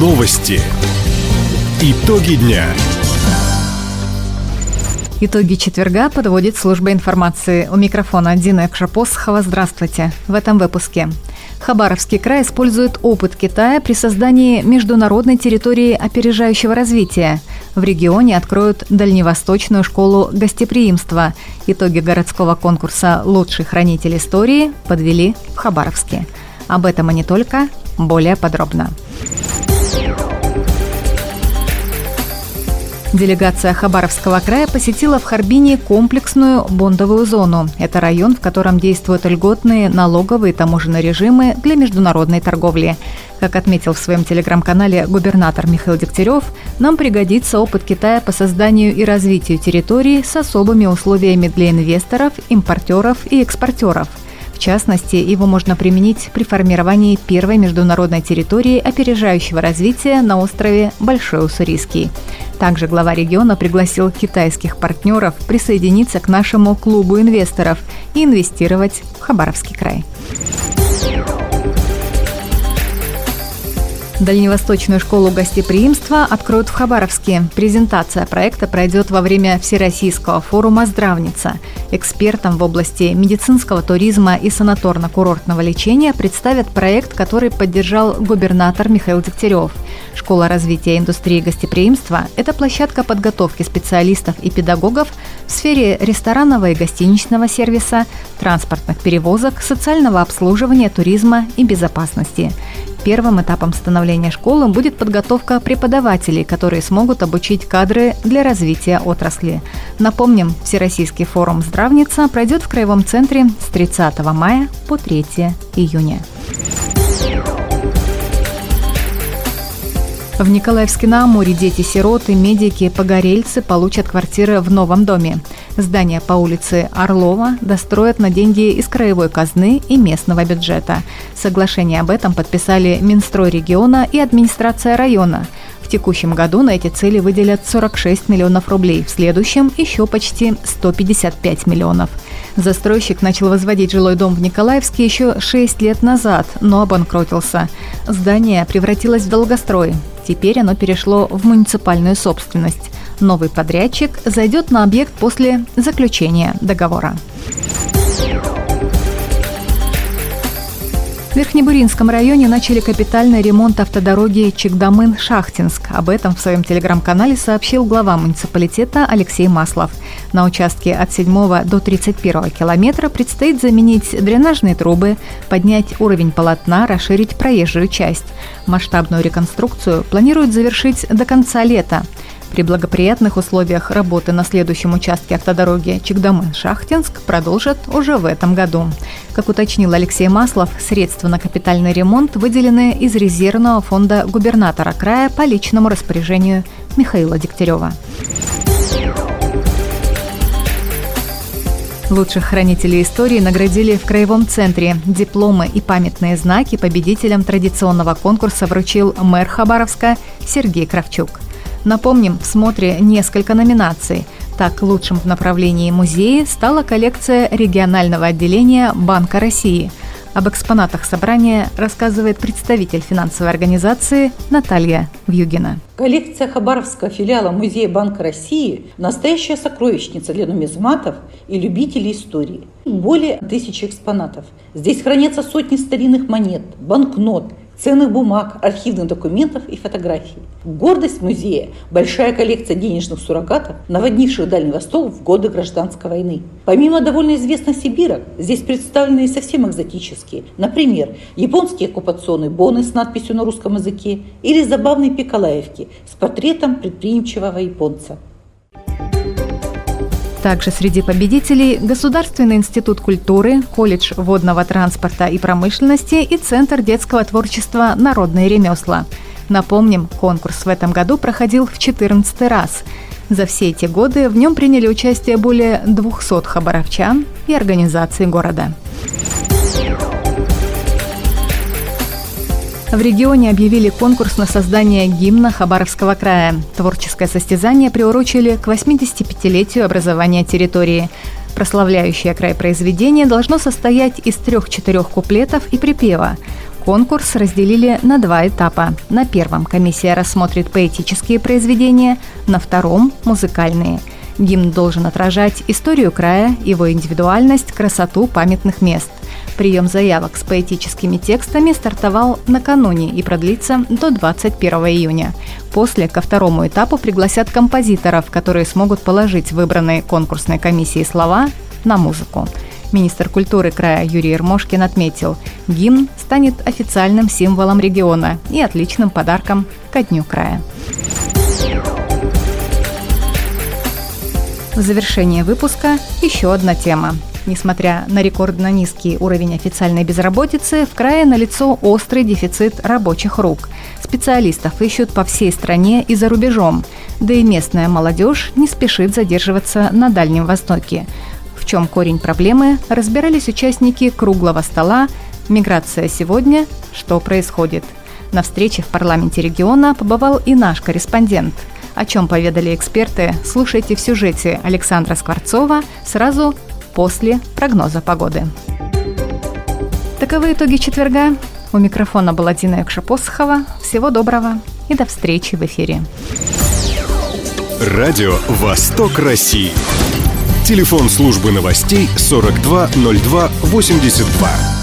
Новости. Итоги дня. Итоги четверга подводит служба информации. У микрофона Дина Экшапосхова. Здравствуйте. В этом выпуске. Хабаровский край использует опыт Китая при создании международной территории опережающего развития. В регионе откроют дальневосточную школу гостеприимства. Итоги городского конкурса «Лучший хранитель истории» подвели в Хабаровске. Об этом и не только, более подробно. Делегация Хабаровского края посетила в Харбине комплексную бондовую зону. Это район, в котором действуют льготные налоговые и таможенные режимы для международной торговли. Как отметил в своем телеграм-канале губернатор Михаил Дегтярев, нам пригодится опыт Китая по созданию и развитию территорий с особыми условиями для инвесторов, импортеров и экспортеров – частности, его можно применить при формировании первой международной территории опережающего развития на острове Большой Уссурийский. Также глава региона пригласил китайских партнеров присоединиться к нашему клубу инвесторов и инвестировать в Хабаровский край. Дальневосточную школу гостеприимства откроют в Хабаровске. Презентация проекта пройдет во время Всероссийского форума «Здравница». Экспертам в области медицинского туризма и санаторно-курортного лечения представят проект, который поддержал губернатор Михаил Дегтярев. Школа развития индустрии гостеприимства – это площадка подготовки специалистов и педагогов в сфере ресторанного и гостиничного сервиса, транспортных перевозок, социального обслуживания, туризма и безопасности. Первым этапом становления школы будет подготовка преподавателей, которые смогут обучить кадры для развития отрасли. Напомним, Всероссийский форум «Здравница» пройдет в Краевом центре с 30 мая по 3 июня. В Николаевске-на-Амуре дети-сироты, медики, погорельцы получат квартиры в новом доме. Здание по улице Орлова достроят на деньги из краевой казны и местного бюджета. Соглашение об этом подписали Минстрой региона и администрация района. В текущем году на эти цели выделят 46 миллионов рублей, в следующем еще почти 155 миллионов. Застройщик начал возводить жилой дом в Николаевске еще 6 лет назад, но обанкротился. Здание превратилось в долгострой. Теперь оно перешло в муниципальную собственность. Новый подрядчик зайдет на объект после заключения договора. В Верхнебуринском районе начали капитальный ремонт автодороги Чекдамын-Шахтинск. Об этом в своем телеграм-канале сообщил глава муниципалитета Алексей Маслов. На участке от 7 до 31 километра предстоит заменить дренажные трубы, поднять уровень полотна, расширить проезжую часть. Масштабную реконструкцию планируют завершить до конца лета. При благоприятных условиях работы на следующем участке автодороги Чикдамын-Шахтинск продолжат уже в этом году. Как уточнил Алексей Маслов, средства на капитальный ремонт выделены из резервного фонда губернатора края по личному распоряжению Михаила Дегтярева. Лучших хранителей истории наградили в Краевом центре. Дипломы и памятные знаки победителям традиционного конкурса вручил мэр Хабаровска Сергей Кравчук – Напомним, в смотре несколько номинаций. Так, лучшим в направлении музеи стала коллекция регионального отделения Банка России. Об экспонатах собрания рассказывает представитель финансовой организации Наталья Вьюгина. Коллекция Хабаровского филиала Музея Банка России – настоящая сокровищница для нумизматов и любителей истории. Более тысячи экспонатов. Здесь хранятся сотни старинных монет, банкнот, ценных бумаг, архивных документов и фотографий. Гордость музея – большая коллекция денежных суррогатов, наводнивших Дальний Восток в годы гражданской войны. Помимо довольно известных сибирок, здесь представлены и совсем экзотические. Например, японские оккупационные боны с надписью на русском языке или забавные пикалаевки с портретом предприимчивого японца. Также среди победителей Государственный институт культуры, колледж водного транспорта и промышленности и Центр детского творчества «Народные ремесла». Напомним, конкурс в этом году проходил в 14 раз. За все эти годы в нем приняли участие более 200 хабаровчан и организаций города. В регионе объявили конкурс на создание гимна Хабаровского края. Творческое состязание приурочили к 85-летию образования территории. Прославляющее край произведение должно состоять из трех-четырех куплетов и припева. Конкурс разделили на два этапа. На первом комиссия рассмотрит поэтические произведения, на втором – музыкальные. Гимн должен отражать историю края, его индивидуальность, красоту памятных мест. Прием заявок с поэтическими текстами стартовал накануне и продлится до 21 июня. После ко второму этапу пригласят композиторов, которые смогут положить выбранные конкурсной комиссией слова на музыку. Министр культуры края Юрий Ермошкин отметил, гимн станет официальным символом региона и отличным подарком ко Дню края. В завершение выпуска еще одна тема. Несмотря на рекордно низкий уровень официальной безработицы, в крае налицо острый дефицит рабочих рук. Специалистов ищут по всей стране и за рубежом. Да и местная молодежь не спешит задерживаться на Дальнем Востоке. В чем корень проблемы, разбирались участники круглого стола «Миграция сегодня. Что происходит?». На встрече в парламенте региона побывал и наш корреспондент. О чем поведали эксперты, слушайте в сюжете Александра Скворцова сразу после прогноза погоды. Таковы итоги четверга. У микрофона была Дина Экшапосхова. Всего доброго и до встречи в эфире. Радио «Восток России». Телефон службы новостей 420282.